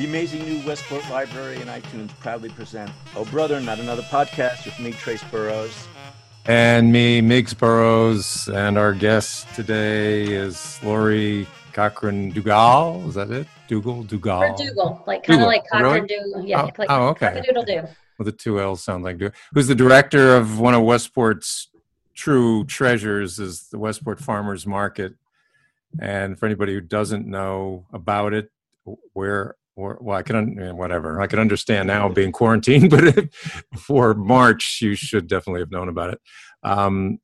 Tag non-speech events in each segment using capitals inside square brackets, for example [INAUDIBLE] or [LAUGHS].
The amazing new Westport Library and iTunes proudly present Oh Brother, Not Another Podcast with me, Trace Burroughs. And me, Miggs Burroughs. And our guest today is Lori Cochran Dugal. Is that it? Dougal? Dugal? Or Dougal, like kind of like Cochran really? Dougal. Yeah, Oh, like oh, okay. Doodle do. Well, the two L's sound like Dougal. Who's the director of one of Westport's true treasures is the Westport Farmers Market. And for anybody who doesn't know about it, where or well, I can un- whatever I can understand now being quarantined, [LAUGHS] but before March, you should definitely have known about it. Um,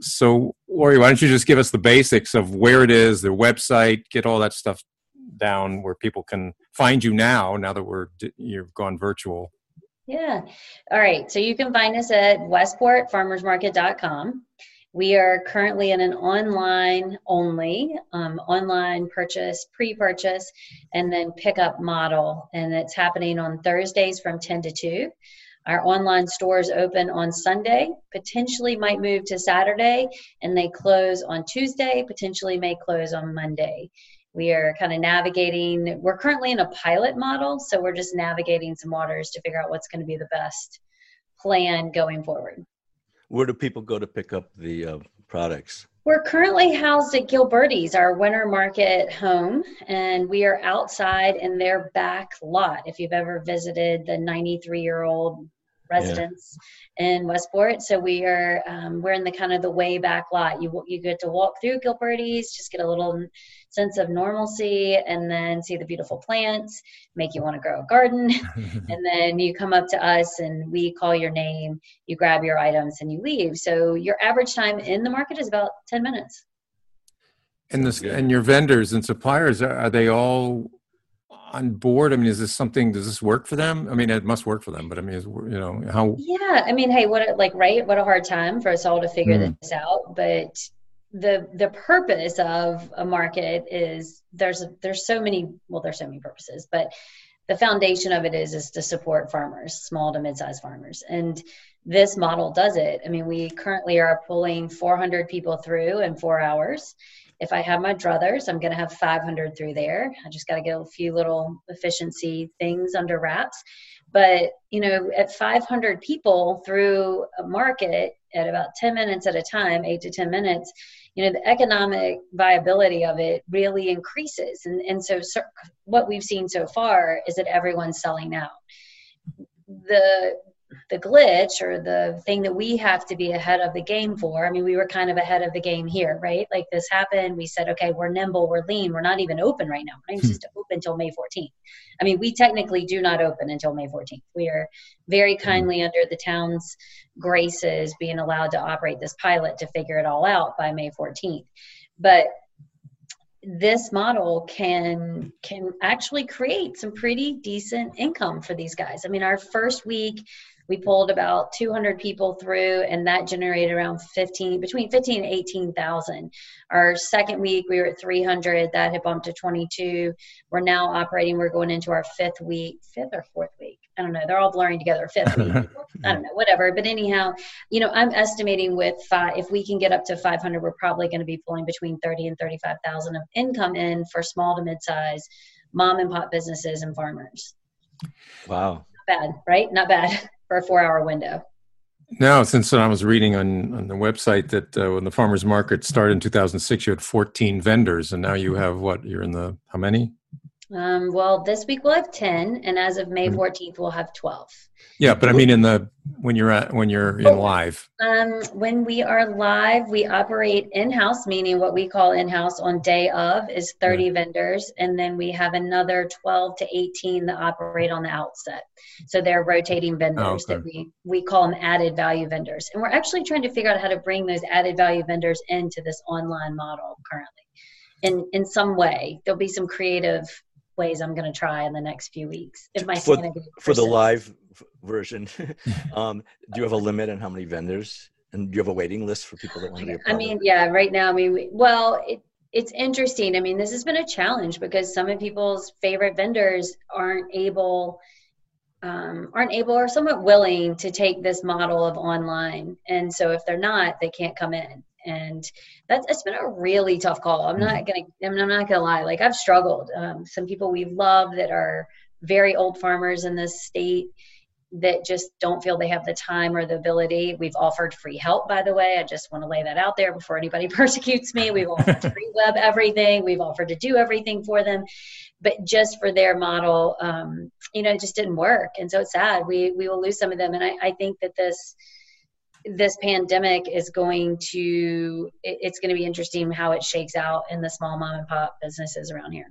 so, Lori, why don't you just give us the basics of where it is, their website, get all that stuff down where people can find you now. Now that we're you've gone virtual. Yeah. All right. So you can find us at westportfarmersmarket.com. We are currently in an online only, um, online purchase, pre purchase, and then pickup model. And it's happening on Thursdays from 10 to 2. Our online stores open on Sunday, potentially might move to Saturday, and they close on Tuesday, potentially may close on Monday. We are kind of navigating, we're currently in a pilot model, so we're just navigating some waters to figure out what's going to be the best plan going forward. Where do people go to pick up the uh, products? We're currently housed at Gilbertie's, our winter market home, and we are outside in their back lot. If you've ever visited the 93 year old residence yeah. in Westport, so we are um, we're in the kind of the way back lot. You you get to walk through Gilbertie's, just get a little sense of normalcy, and then see the beautiful plants, make you want to grow a garden, [LAUGHS] and then you come up to us and we call your name, you grab your items, and you leave. So your average time in the market is about 10 minutes. And this and your vendors and suppliers are, are they all on board? I mean, is this something? Does this work for them? I mean, it must work for them, but I mean, is, you know how? Yeah, I mean, hey, what a, like right? What a hard time for us all to figure mm. this out. But the the purpose of a market is there's there's so many well there's so many purposes, but the foundation of it is is to support farmers, small to mid-sized farmers, and this model does it. I mean, we currently are pulling 400 people through in four hours if I have my druthers, I'm going to have 500 through there. I just got to get a few little efficiency things under wraps. But, you know, at 500 people through a market at about 10 minutes at a time, eight to 10 minutes, you know, the economic viability of it really increases. And, and so, what we've seen so far is that everyone's selling out. The the glitch or the thing that we have to be ahead of the game for. I mean, we were kind of ahead of the game here, right? Like this happened. We said, okay, we're nimble, we're lean, we're not even open right now. We're not even supposed to open until May 14th. I mean, we technically do not open until May 14th. We are very hmm. kindly under the town's graces being allowed to operate this pilot to figure it all out by May 14th. But this model can can actually create some pretty decent income for these guys. I mean, our first week we pulled about 200 people through and that generated around 15 between 15 and 18,000 our second week we were at 300 that had bumped to 22 we're now operating we're going into our fifth week fifth or fourth week I don't know. They're all blurring together. Fifth week. [LAUGHS] I don't know. Whatever. But anyhow, you know, I'm estimating with five. If we can get up to 500, we're probably going to be pulling between 30 and 35 thousand of income in for small to mid-size mom and pop businesses and farmers. Wow. Bad, right? Not bad [LAUGHS] for a four-hour window. Now, since I was reading on, on the website that uh, when the farmers market started in 2006, you had 14 vendors, and now you have what? You're in the how many? Um, well, this week we'll have 10, and as of May 14th, mm-hmm. we'll have 12. Yeah, but I mean, in the when you're at when you're in live. Um, when we are live, we operate in-house, meaning what we call in-house on day of is 30 mm-hmm. vendors, and then we have another 12 to 18 that operate on the outset. So they're rotating vendors oh, okay. that we we call them added value vendors, and we're actually trying to figure out how to bring those added value vendors into this online model currently. In in some way, there'll be some creative ways I'm going to try in the next few weeks. If my for, for the live version, [LAUGHS] [LAUGHS] um, do you have a limit on how many vendors? And do you have a waiting list for people that want to be a I mean, yeah, right now, I mean, well, it, it's interesting. I mean, this has been a challenge because some of people's favorite vendors aren't able um, aren't able or somewhat willing to take this model of online. And so if they're not, they can't come in. And that's it's been a really tough call. I'm not gonna I'm not gonna lie. Like I've struggled. Um, some people we love that are very old farmers in this state that just don't feel they have the time or the ability. We've offered free help, by the way. I just want to lay that out there before anybody [LAUGHS] persecutes me. We've offered to web everything. We've offered to do everything for them, but just for their model, um, you know, it just didn't work. And so it's sad. We we will lose some of them. And I, I think that this this pandemic is going to it's going to be interesting how it shakes out in the small mom and pop businesses around here.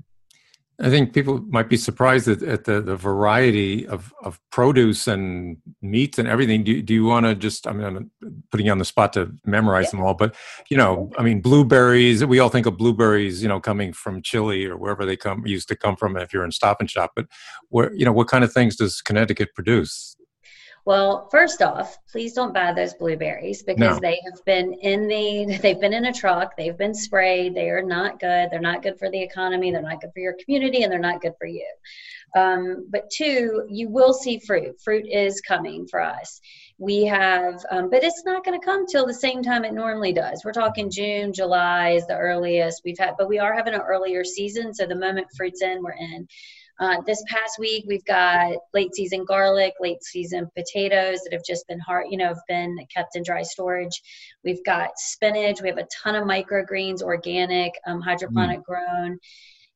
I think people might be surprised at, at the, the variety of, of produce and meats and everything. Do, do you want to just, I mean, I'm putting you on the spot to memorize yeah. them all, but, you know, I mean, blueberries, we all think of blueberries, you know, coming from Chile or wherever they come, used to come from if you're in Stop and Shop. But, where, you know, what kind of things does Connecticut produce? Well, first off, please don't buy those blueberries because no. they have been in the they've been in a truck, they've been sprayed, they are not good. They're not good for the economy, they're not good for your community, and they're not good for you. Um, but two, you will see fruit. Fruit is coming for us. We have, um, but it's not going to come till the same time it normally does. We're talking June, July is the earliest we've had, but we are having an earlier season. So the moment fruit's in, we're in. Uh, this past week, we've got late season garlic, late season potatoes that have just been hard, you know, have been kept in dry storage. We've got spinach. We have a ton of microgreens, organic, um, hydroponic mm. grown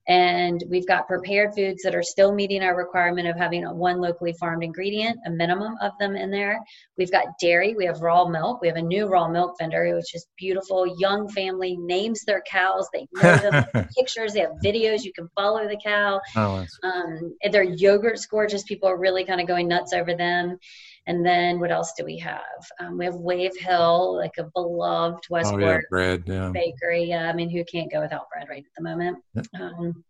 and we've got prepared foods that are still meeting our requirement of having one locally farmed ingredient, a minimum of them in there. We've got dairy, we have raw milk. We have a new raw milk vendor, which is beautiful. Young family names their cows. They know them [LAUGHS] pictures, they have videos. You can follow the cow. Oh, um, their yogurt's gorgeous. People are really kind of going nuts over them. And then what else do we have? Um, we have Wave Hill, like a beloved Westport oh, yeah, bread, yeah. bakery. Yeah, I mean, who can't go without bread right at the moment? Um,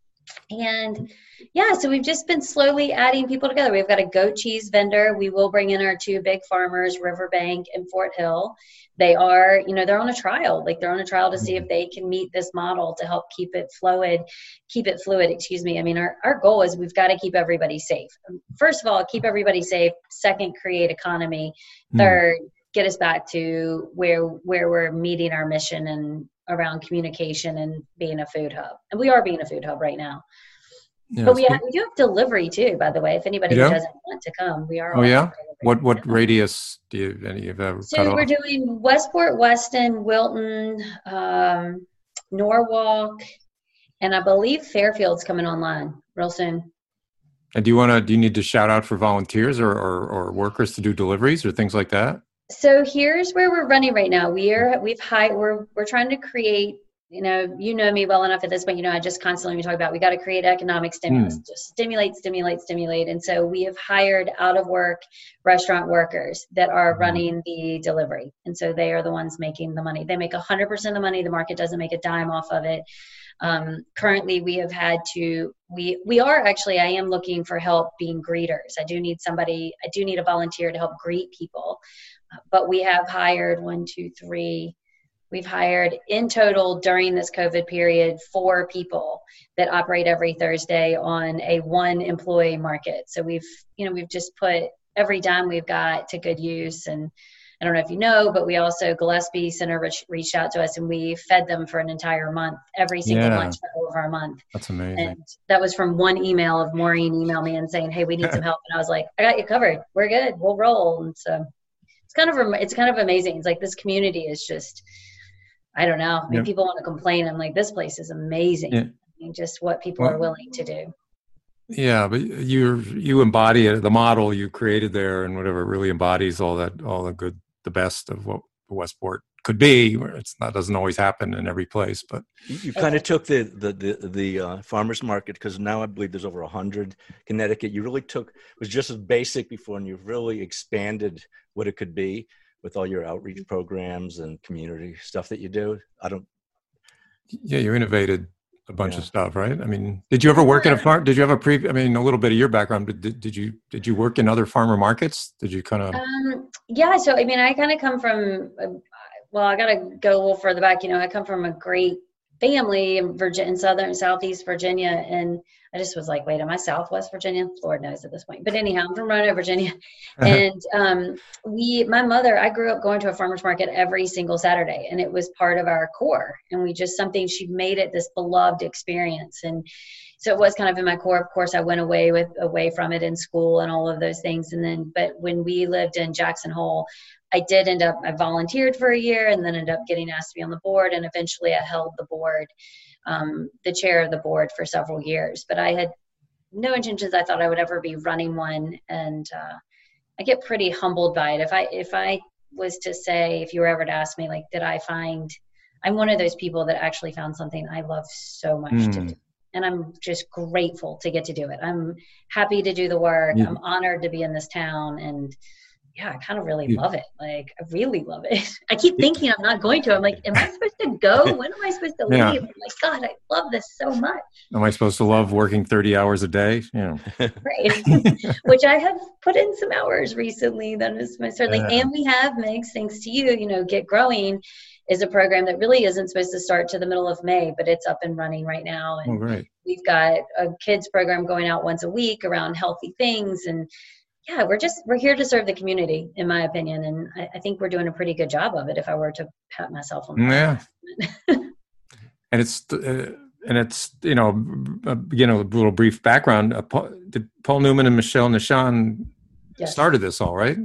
and yeah, so we've just been slowly adding people together. We've got a goat cheese vendor. We will bring in our two big farmers, Riverbank and Fort Hill. They are, you know, they're on a trial. Like they're on a trial to see if they can meet this model to help keep it fluid, keep it fluid, excuse me. I mean, our, our goal is we've got to keep everybody safe. First of all, keep everybody safe. Second, create economy. Hmm. Third, mm. get us back to where where we're meeting our mission and around communication and being a food hub. And we are being a food hub right now. Yeah, but we, have, we do have delivery too, by the way. If anybody yeah. doesn't want to come, we are. Oh yeah. What what radius do you any of that? So we're off? doing Westport, Weston, Wilton, um, Norwalk, and I believe Fairfield's coming online real soon. And do you want to? Do you need to shout out for volunteers or, or, or workers to do deliveries or things like that? So here's where we're running right now. We are we've high we're we're trying to create. You know, you know me well enough at this point. You know, I just constantly talk about we got to create economic stimulus, mm. just stimulate, stimulate, stimulate. And so we have hired out of work restaurant workers that are hmm. running the delivery, and so they are the ones making the money. They make 100% of the money. The market doesn't make a dime off of it. Um, currently, we have had to we we are actually I am looking for help being greeters. I do need somebody. I do need a volunteer to help greet people but we have hired one, two, three. We've hired in total during this COVID period four people that operate every Thursday on a one employee market. So we've, you know, we've just put every dime we've got to good use. And I don't know if you know, but we also Gillespie Center reach, reached out to us and we fed them for an entire month, every single yeah. lunch for over a month. That's amazing. And that was from one email of Maureen email me and saying, "Hey, we need some help." And I was like, "I got you covered. We're good. We'll roll." And so kind of it's kind of amazing. It's like this community is just I don't know. I mean, people want to complain. I'm like, this place is amazing. Yeah. I mean, just what people well, are willing to do. Yeah, but you you embody it, the model you created there, and whatever really embodies all that, all the good, the best of what Westport could be. It's not doesn't always happen in every place, but you, you kind of took the the the, the uh, farmers market because now I believe there's over a hundred Connecticut. You really took was just as basic before, and you've really expanded what it could be with all your outreach programs and community stuff that you do. I don't. Yeah, you innovated a bunch yeah. of stuff, right? I mean, did you ever work in a farm? Did you have a pre? I mean, a little bit of your background, but did, did you did you work in other farmer markets? Did you kind of? Um, yeah, so I mean, I kind of come from. Well, I got to go a little further back. You know, I come from a great family in Virginia, in southern southeast Virginia, and I just was like, wait, am I Southwest Virginia? Lord knows at this point. But anyhow, I'm from Roanoke, Virginia. [LAUGHS] and um, we, my mother, I grew up going to a farmer's market every single Saturday, and it was part of our core. And we just something, she made it this beloved experience. And so it was kind of in my core. Of course, I went away with away from it in school and all of those things. And then, but when we lived in Jackson Hole, I did end up, I volunteered for a year and then ended up getting asked to be on the board. And eventually I held the board, um, the chair of the board for several years. But I had no intentions I thought I would ever be running one. And uh, I get pretty humbled by it. If I, if I was to say, if you were ever to ask me, like, did I find, I'm one of those people that actually found something I love so much mm. to hmm. do and I'm just grateful to get to do it. I'm happy to do the work. Yeah. I'm honored to be in this town and yeah, I kind of really yeah. love it. Like, I really love it. [LAUGHS] I keep thinking I'm not going to. I'm like, am I supposed to go? [LAUGHS] When am I supposed to yeah. leave? I'm like, God, I love this so much. Am I supposed to love working 30 hours a day? Yeah. right. [LAUGHS] Which I have put in some hours recently. That is my certainly. Uh, and we have, Miggs, thanks to you, you know, Get Growing is a program that really isn't supposed to start to the middle of May, but it's up and running right now. And oh, we've got a kids program going out once a week around healthy things and yeah, we're just we're here to serve the community, in my opinion, and I, I think we're doing a pretty good job of it. If I were to pat myself on the yeah, [LAUGHS] and it's uh, and it's you know uh, you know a little brief background. Uh, Paul, did Paul Newman and Michel Nischan yes. started this all right,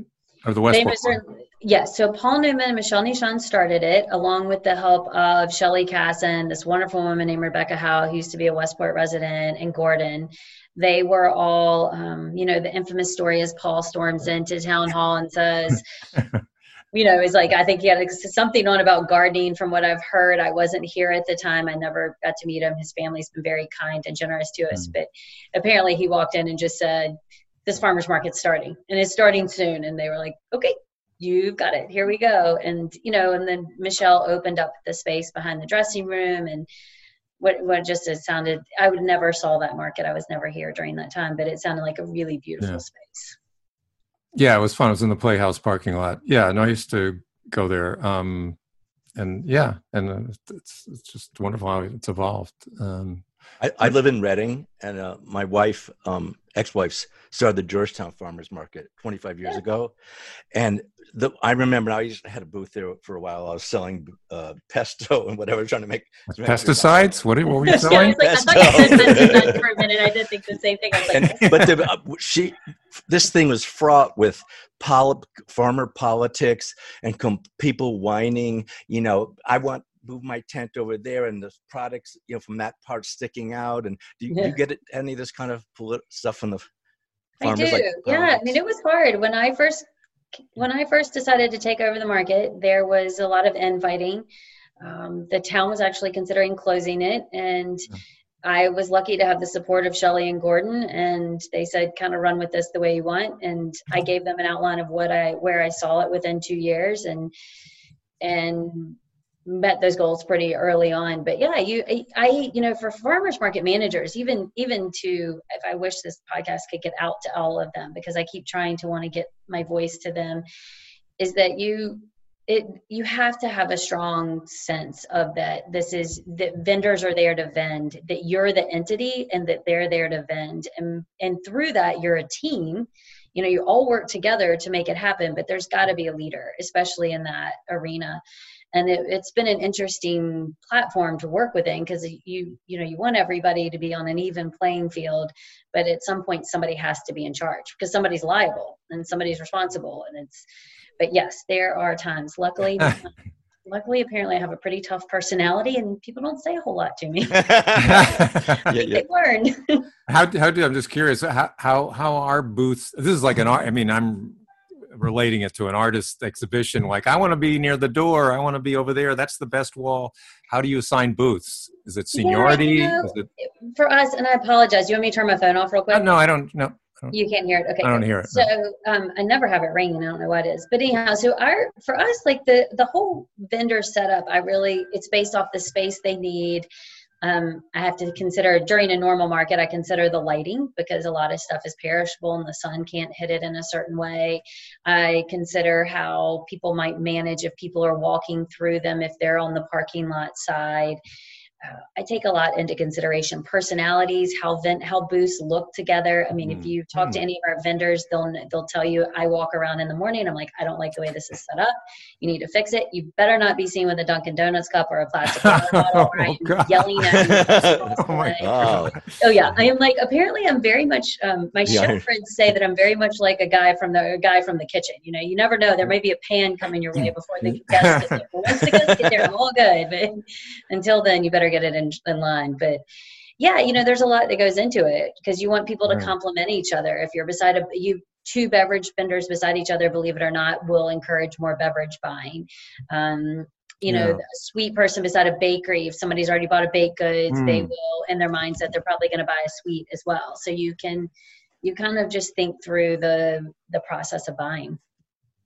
or the West Westport? Yes, so Paul Newman and Michel Nischan started it along with the help of Shelly Kassen, this wonderful woman named Rebecca Howe, who used to be a Westport resident, and Gordon they were all, um, you know, the infamous story is Paul storms into town hall and says, [LAUGHS] you know, it's like I think he had something on about gardening. From what I've heard, I wasn't here at the time. I never got to meet him. His family's been very kind and generous to us, mm. but apparently he walked in and just said, "This farmers market's starting, and it's starting soon." And they were like, "Okay, you've got it. Here we go." And you know, and then Michel opened up the space behind the dressing room and what what just it sounded i would never saw that market i was never here during that time but it sounded like a really beautiful yeah. space yeah it was fun it was in the playhouse parking lot yeah no i used to go there um and yeah and it's it's just wonderful how it's evolved um I, I live in Redding, and uh, my wife, um, ex-wife's, started the Georgetown Farmers Market 25 years yeah. ago, and the, I remember I used to had a booth there for a while. I was selling uh, pesto and whatever, trying to make pesticides. What, what were you selling? yeah, like, I thought you for a minute. I did think the same thing. Like, and, but the, uh, she, this thing was fraught with poli- farmer politics and com- people whining. You know, I want move my tent over there and the products you know from that part sticking out and do you, yeah. you get any of this kind of polit- stuff from the farmers I do. Like, yeah i mean it was hard when i first when i first decided to take over the market there was a lot of infighting um, the town was actually considering closing it and. I was lucky to have the support of Shelly and Gordon, and they said, "Kind of run with this the way you want." And I mm-hmm. gave them an outline of what I where I saw it within two years, and and met those goals pretty early on. But yeah you i you know for farmers market managers even even to if i wish this podcast could get out to all of them because i keep trying to want to get my voice to them is that you it you have to have a strong sense of that this is that vendors are there to vend that you're the entity and that they're there to vend. And and through that you're a team. You know you all work together to make it happen but there's got to be a leader especially in that arena and it, has been an interesting platform to work within because you you know you want everybody to be on an even playing field but at some point somebody has to be in charge because somebody's liable and somebody's responsible and it's but yes there are times. Luckily [LAUGHS] luckily apparently i have a pretty tough personality and people don't say a whole lot to me. [LAUGHS] Yeah, yeah. they learn. [LAUGHS] How, how do i'm just curious how, how how are booths this is like an i mean i'm relating it to an artist exhibition like i want to be near the door i want to be over there that's the best wall. How do you assign booths? Is it seniority yeah, you know, it... for us and i apologize you want me to turn my phone off real quick? Uh, no i don't no you can't hear it okay i don't hear it so um, i never have it ringing i don't know what it is but anyhow so our for us like the the whole vendor setup i really it's based off the space they need um, I have to consider during a normal market, I consider the lighting because a lot of stuff is perishable and the sun can't hit it in a certain way. I consider how people might manage if people are walking through them, if they're on the parking lot side. uh, I take a lot into consideration personalities, how vent, how booths look together. I mean, mm. if you talk mm. to any of our vendors, they'll they'll tell you. I walk around in the morning. I'm like, I don't like the way this is set up. You need to fix it. You better not be seen with a Dunkin' Donuts cup or a plastic [LAUGHS] bottle. oh, yelling at you. [LAUGHS] oh my god! Oh yeah, I am like. Apparently, I'm very much. Um, my yeah. chef friends say that I'm very much like a guy from the guy from the kitchen. You know, you never know. There may be a pan coming your way before the guests get there. [LAUGHS] Once the guests get there, I'm all good. But until then, you better get it in, in line. But yeah, you know, there's a lot that goes into it because you want people to complement each other. If you're beside a you two beverage vendors beside each other, believe it or not, will encourage more beverage buying. Um, you know, yeah. a sweet person beside a bakery, if somebody's already bought a baked goods, mm. they will in their mindset they're probably going to buy a sweet as well. So you can you kind of just think through the the process of buying.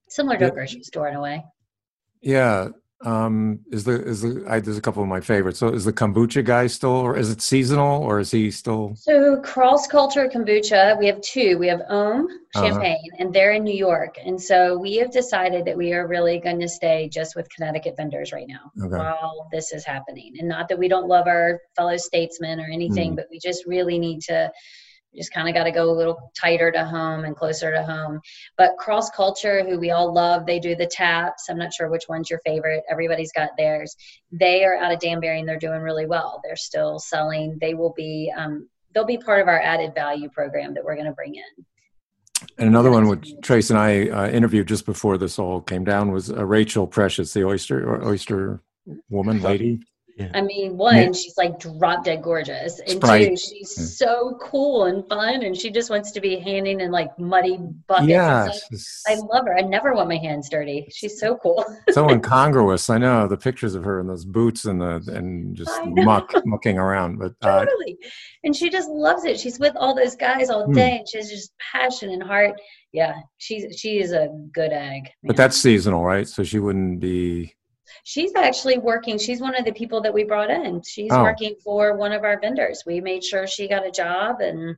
Similar to a grocery store in a way. Yeah, um, is the is the I, there's a couple of my favorites. So is the kombucha guy still, or is it seasonal, or is he still? So cross culture kombucha, we have two. We have Ohm uh-huh. Champagne, uh-huh. and they're in New York. And so we have decided that we are really going to stay just with Connecticut vendors right now okay. while this is happening. And not that we don't love our fellow statesmen or anything, mm. but we just really need to just kind of got to go a little tighter to home and closer to home. But cross culture, who we all love, they do the taps. I'm not sure which one's your favorite. Everybody's got theirs. They are out of Danbury and they're doing really well. They're still selling. They will be um, they'll be part of our added value program that we're going to bring in. And another one which Trace and I uh, interviewed just before this all came down was uh, Rachel Precious, the oyster oyster woman lady. Yeah. I mean, one, yeah. she's like drop dead gorgeous, and Sprite. two, she's yeah. so cool and fun, and she just wants to be handing in like muddy buckets. Yeah, I love her. I never want my hands dirty. She's so cool. [LAUGHS] so incongruous. I know the pictures of her in those boots and the and just muck mucking around, but [LAUGHS] uh, totally. And she just loves it. She's with all those guys all hmm. day, and she has just passion and heart. Yeah, she's she is a good egg. Man. But that's seasonal, right? So she wouldn't be She's actually working. She's one of the people that we brought in. She's oh. working for one of our vendors. We made sure she got a job and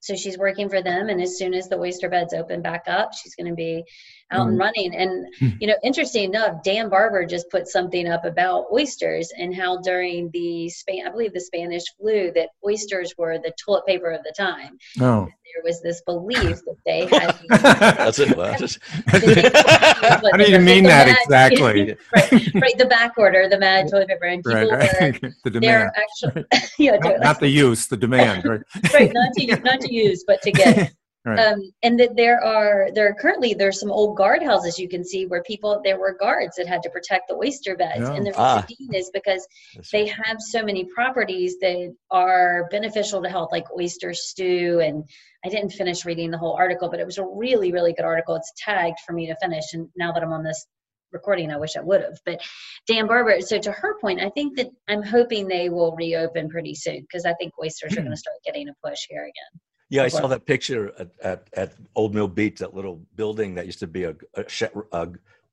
so she's working for them and as soon as the oyster beds open back up she's going to be out mm. and running and hmm. you know interesting enough dan barber just put something up about oysters and how during the span i believe the spanish flu that oysters were the toilet paper of the time oh. there was this belief that they [LAUGHS] had [LAUGHS] that's it [LAUGHS] how do you mean that mad, exactly right, right the back order the mad toilet paper and people right, right. were the demand actually yeah, not, not, the use the demand right right not to not to use but to get Right. Um, and that there are there are currently there's some old guard houses you can see where people there were guards that had to protect the oyster beds yeah. and the ah. reason is because That's they right. have so many properties that are beneficial to health like oyster stew and I didn't finish reading the whole article but it was a really really good article it's tagged for me to finish and now that I'm on this recording I wish I would have but Dan Barber so to her point I think that I'm hoping they will reopen pretty soon because I think oysters are going to [CLEARS THROAT] start getting a push here again. Yeah, I saw that picture at, at, at, Old Mill Beach, that little building that used to be a, a, a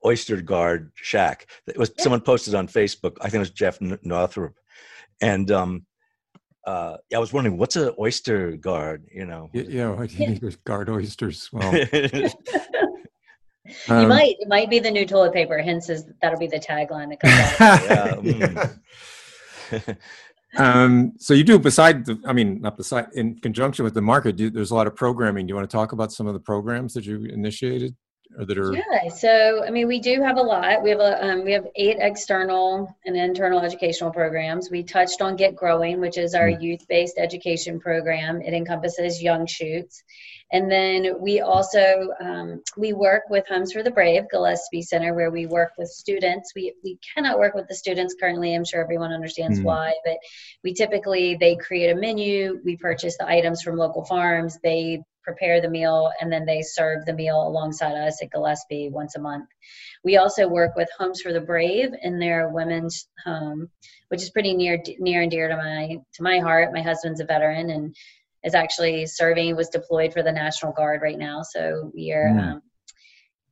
oyster guard shack. It was yeah. someone posted on Facebook. I think it was Jeff Northrup, and um, uh, yeah, I was wondering what's an oyster guard. You know, [LAUGHS] yeah, yeah. guard oysters. Well, [LAUGHS] you um, might it might be the new toilet paper. Hence, is that'll be the tagline that comes out. [LAUGHS] yeah. Mm. Um, so you do beside the, I mean, not beside, in conjunction with the market, do, there's a lot of programming. Do you want to talk about some of the programs that you initiated or that are? Yeah. So, I mean, we do have a lot. We have a, um, we have eight external and internal educational programs. We touched on Get Growing, which is our mm-hmm. youth-based education program. It encompasses young shoots. And then we also um, we work with Homes for the Brave, Gillespie Center, where we work with students. We we cannot work with the students currently. I'm sure everyone understands mm-hmm. why, but we typically they create a menu. We purchase the items from local farms. They prepare the meal and then they serve the meal alongside us at Gillespie once a month. We also work with Homes for the Brave in their women's home, which is pretty near near and dear to my to my heart. My husband's a veteran and is actually serving was deployed for the national guard right now so we are mm. um,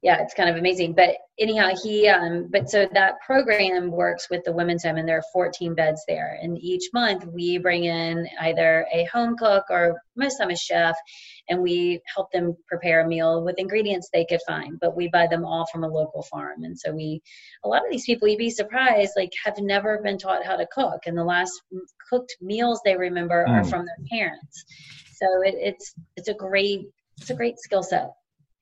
yeah, it's kind of amazing. But anyhow, he um, but so that program works with the women's home, and there are 14 beds there. And each month we bring in either a home cook or most time a chef, and we help them prepare a meal with ingredients they could find. But we buy them all from a local farm, and so we a lot of these people you'd be surprised like have never been taught how to cook, and the last cooked meals they remember mm. are from their parents. So it, it's it's a great it's a great skill set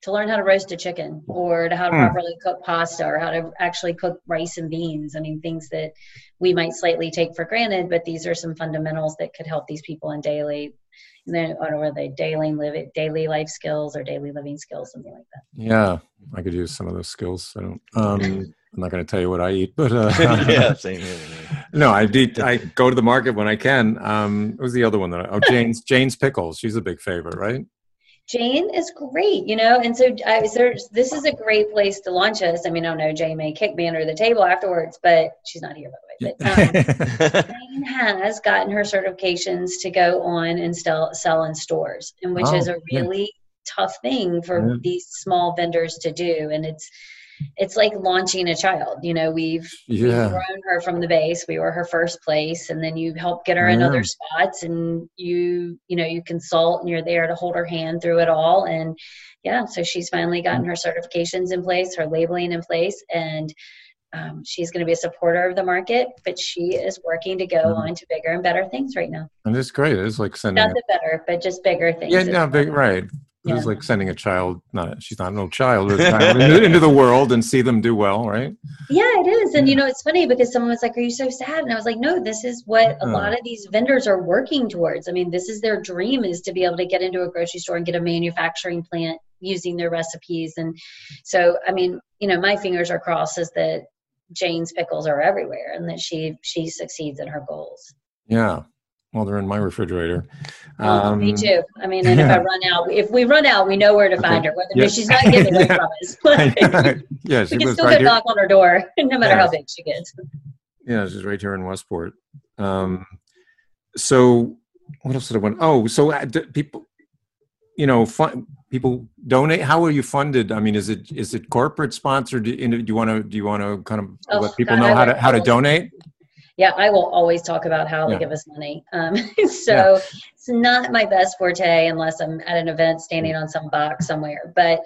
to learn how to roast a chicken or to how to hmm. properly cook pasta or how to actually cook rice and beans. I mean, things that we might slightly take for granted, but these are some fundamentals that could help these people in daily, or they daily live daily life skills or daily living skills, something like that. Yeah, I could use some of those skills. I don't. Um, [LAUGHS] I'm not going to tell you what I eat, but uh, [LAUGHS] yeah, [LAUGHS] same here. No, I eat. I go to the market when I can. Um, what was the other one that? I, oh, Jane's Jane's pickles. She's a big favorite, right? Jane is great, you know, and so I was there. This is a great place to launch us. I mean, I don't know, Jane may kick me under the table afterwards, but she's not here by the way. But um, [LAUGHS] Jane has gotten her certifications to go on and sell sell in stores, and which oh, is a really yeah. tough thing for yeah. these small vendors to do, and it's it's like launching a child. You know, we've, yeah. we've grown her from the base. We were her first place, and then you help get her in other spots, and you you know you consult, and you're there to hold her hand through it all. And yeah, so she's finally gotten her certifications in place, her labeling in place, and um, she's going to be a supporter of the market, but she is working to go mm-hmm. on to bigger and better things right now. And it's great. It's like sending not the better, but just bigger things. Yeah, no, big right. Yeah. It's like sending a child, not she's not no child, but child into, into, the world and see them do well, right? Yeah, it is. And you know, it's funny because someone was like, "Are you so sad?" And I was like, "No, this is what a uh-huh. lot of these vendors are working towards. I mean, this is their dream is to be able to get into a grocery store and get a manufacturing plant using their recipes. And so, I mean, you know, my fingers are crossed as that Jane's pickles are everywhere and that she she succeeds in her goals. Yeah, well, they're in my refrigerator. Um, me too. I mean, and yeah. if I run out, if we run out, we know where to find her. Whether yeah. she's not getting away yeah. from us, [LAUGHS] [LAUGHS] yeah, she we can still right knock on her door, [LAUGHS] no matter how big she gets. Yeah, she's right here in Westport. Um, so, what else did I want? Oh, so uh, people, you know, fun, people donate. How are you funded? I mean, is it is it corporate sponsored? Do you, want to do you want to kind of oh, let people God, know how to how to donate? Yeah, I will always talk about how yeah. they give us money. Um, [LAUGHS] so yeah. it's not my best forte unless I'm at an event standing on some box somewhere. But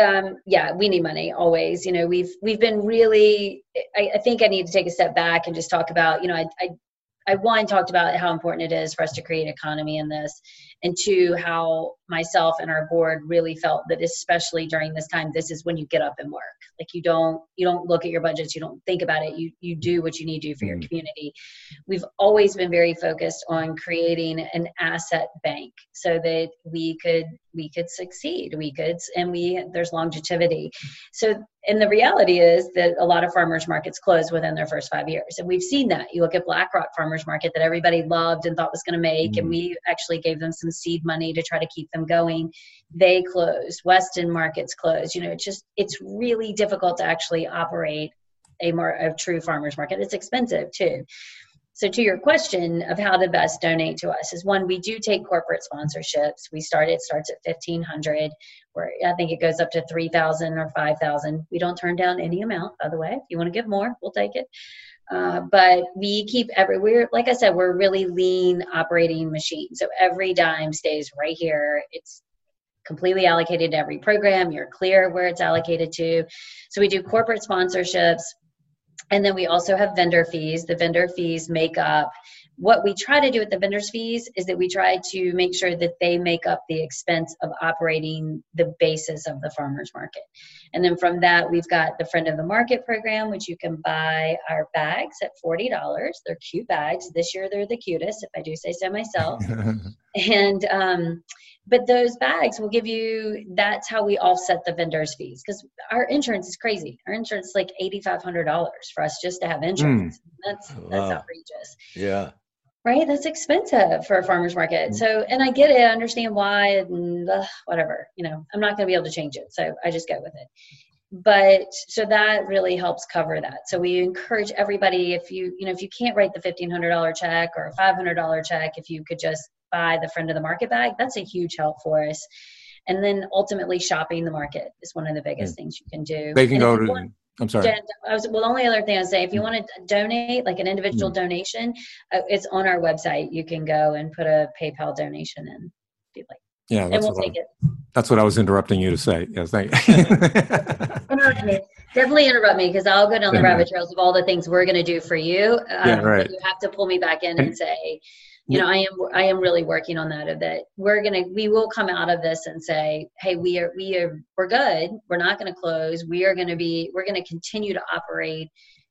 um, yeah, we need money always. You know, we've we've been really. I, I, think I need to take a step back and just talk about. You know, I, I I one talked about how important it is for us to create economy in this, and two, how myself and our board really felt that especially during this time, this is when you get up and work. Like you don't you don't look at your budgets, you don't think about it. You you do what you need to do for mm your community. We've always been very focused on creating an asset bank so that we could we could succeed. We could and we there's longevity. So and the reality is that a lot of farmers markets close within their first five years and we've seen that you look at blackrock farmers market that everybody loved and thought was going to make mm. and we actually gave them some seed money to try to keep them going they closed weston markets closed you know it's just it's really difficult to actually operate a more a true farmers market it's expensive too so to your question of how to best donate to us is one, we do take corporate sponsorships. We start it starts at fifteen hundred, where I think it goes up to three thousand or five thousand. We don't turn down any amount, by the way. If you want to give more, we'll take it. Uh, but we keep every we're like I said, we're really lean operating machine. So every dime stays right here. It's completely allocated to every program. You're clear where it's allocated to. So we do corporate sponsorships and then we also have vendor fees. The vendor fees make up what we try to do with the vendors fees is that we try to make sure that they make up the expense of operating the basis of the farmers market. And then from that we've got the friend of the market program which you can buy our bags at $40 they're cute bags. This year they're the cutest if i do say so myself. [LAUGHS] And um, but those bags will give you that's how we offset the vendors fees because our insurance is crazy. Our insurance is like $8500 for us just to have insurance. Mm. that's that's wow. outrageous. Yeah. Right? That's expensive for a farmers market. Mm. so and i get it i understand why and uh, whatever you know i'm not going to be able to change it so i just go with it. But so that really helps cover that. So we encourage everybody if you you know if you can't write the $1500 check or a $500 check if you could just buy the friend of the market bag that's a huge help for us and then ultimately shopping the market is one of the biggest things you can do. They can And go to. want- I'm sorry. I was, well, the only other thing I'd say, if you Mm. want to donate, like an individual donation, uh, it's on our website. You can go and put a PayPal donation in. If you'd like, Yeah, and that's we'll what, I, it. that's what I was interrupting you to say. Yes, thank you. [LAUGHS] Definitely interrupt me because I'll go down the rabbit trails of all the things we're going to do for you. Um, Yeah, right. You have to pull me back in and And- say, you know, I am I am really working on that. Of that, we're gonna we will come out of this and say, hey, we are we are we're good. We're not going to close. We are to be we're going to continue to operate.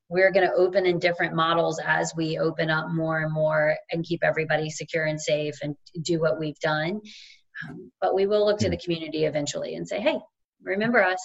We're going to open in different models as we open up more and more and keep everybody secure and safe and do what we've done. Um, but we will look to the community eventually and say, hey, remember us.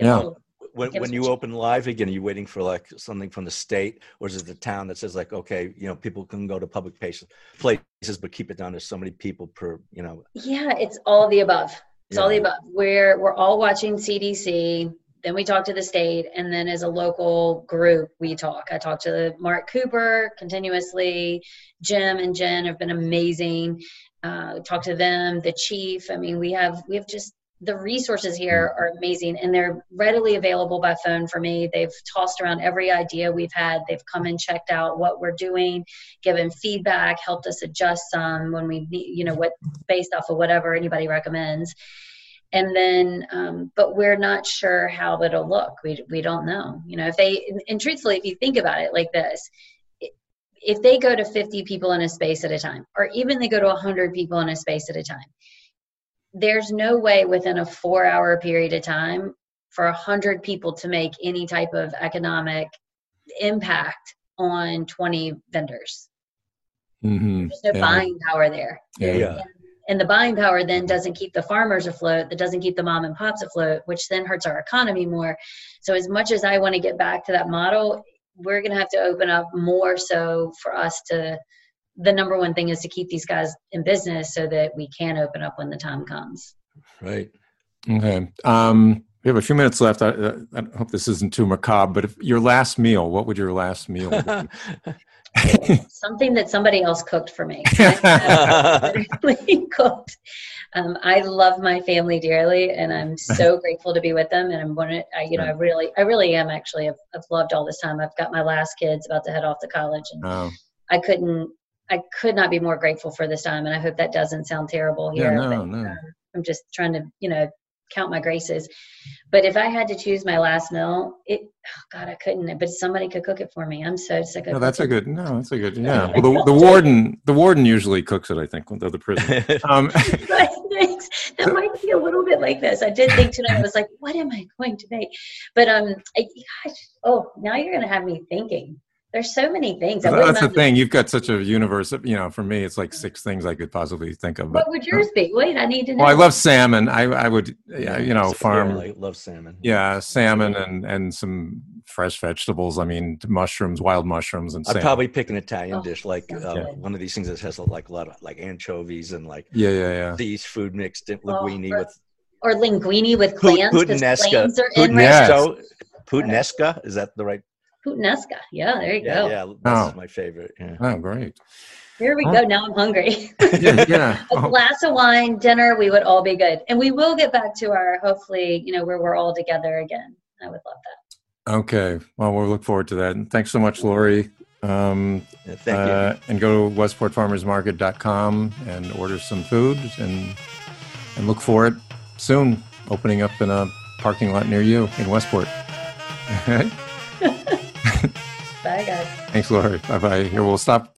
Yeah. When, when you open live again, are you waiting for like something from the state, or is it the town that says like, okay, you know, people can go to public places, places, but keep it down to so many people per, you know? Yeah, it's all the above. It's all the above. We're we're all watching CDC. Then we talk to the state, and then as a local group, we talk. I talk to Mark Cooper continuously. Jim and Jen have been amazing. Uh, talk to them, the chief. I mean, we have we have just the resources here are amazing, and they're readily available by phone for me. They've tossed around every idea we've had. They've come and checked out what we're doing, given feedback, helped us adjust some when we need, you know, what based off of whatever anybody recommends. And then, um, but we're not sure how it'll look. We we don't know. You know, if they and, and truthfully, if you think about it like this, if they go to 50 people in a space at a time, or even they go to 100 people in a space at a time, there's no way within a four hour period of time for a 100 people to make any type of economic impact on 20 vendors. hmm There's no Yeah. buying power there. Yeah. Yeah. And the buying power then doesn't keep the farmers afloat, that doesn't keep the mom and pops afloat, which then hurts our economy more. So, as much as I want to get back to that model, we're going to have to open up more so for us to. The number one thing is to keep these guys in business so that we can open up when the time comes. Right. Okay. Um, we have a few minutes left. I, I, I hope this isn't too macabre, but if your last meal, what would your last meal be? [LAUGHS] Something that somebody else cooked for me. [LAUGHS] I cooked. Um, I love my family dearly, and I'm so [LAUGHS] grateful to be with them. And I'm one, I, you know, I really, I really am actually. I've, I've loved all this time. I've got my last kids about to head off to college, and oh, I couldn't, I could not be more grateful for this time. And I hope that doesn't sound terrible here. Yeah, no, but, no. um, I'm just trying to, you know, count my graces. But if I had to choose my last meal, it, oh God, I couldn't. But somebody could cook it for me. I'm so sick of. no, that's a good. No, that's a good. Yeah. [LAUGHS] Well, the, the warden, the warden usually cooks it. I think, with the prison. [LAUGHS] Um, [LAUGHS] Thanks. That might be a little bit like this. I did think tonight. I was like, "What am I going to make?" But um, I, gosh, oh, now you're going to have me thinking. There's so many things. I that's the mind- thing. You've got such a universe. Of, you know, for me, it's like six things I could possibly think of. But What would yours be? Wait, I need to know. well, I love salmon. I, I would, yeah, you know, farm. Yeah, I love salmon. Yeah, salmon and and some fresh vegetables. I mean, mushrooms, wild mushrooms, and stuff. I'd probably pick an Italian Oh, dish, like sounds uh, one of these things that has like a lot of like anchovies and like yeah, yeah, yeah. these food mixed in Oh, linguine for- with or linguine with Put- clams because puttanesca. clams are in Yes. right Puttanesca is that the right? Puttanesca. Yeah, there you Yeah, go. yeah. This Oh. is my favorite. Yeah. Oh, great. Here we Oh. go. Now I'm hungry. [LAUGHS] Yeah, yeah. a Oh, glass of wine, dinner, we would all be good. And we will get back to our hopefully, you know, where we're all together again. I would love that. okay. Well, we'll look forward to that. And thanks so much, Lori. Um, Yeah, thank uh, and go to westportfarmersmarket.com and order some food and and look for it soon, opening up in a parking lot near you in Westport. [LAUGHS] Bye, guys. Thanks, Lori. Bye bye. Here, we'll stop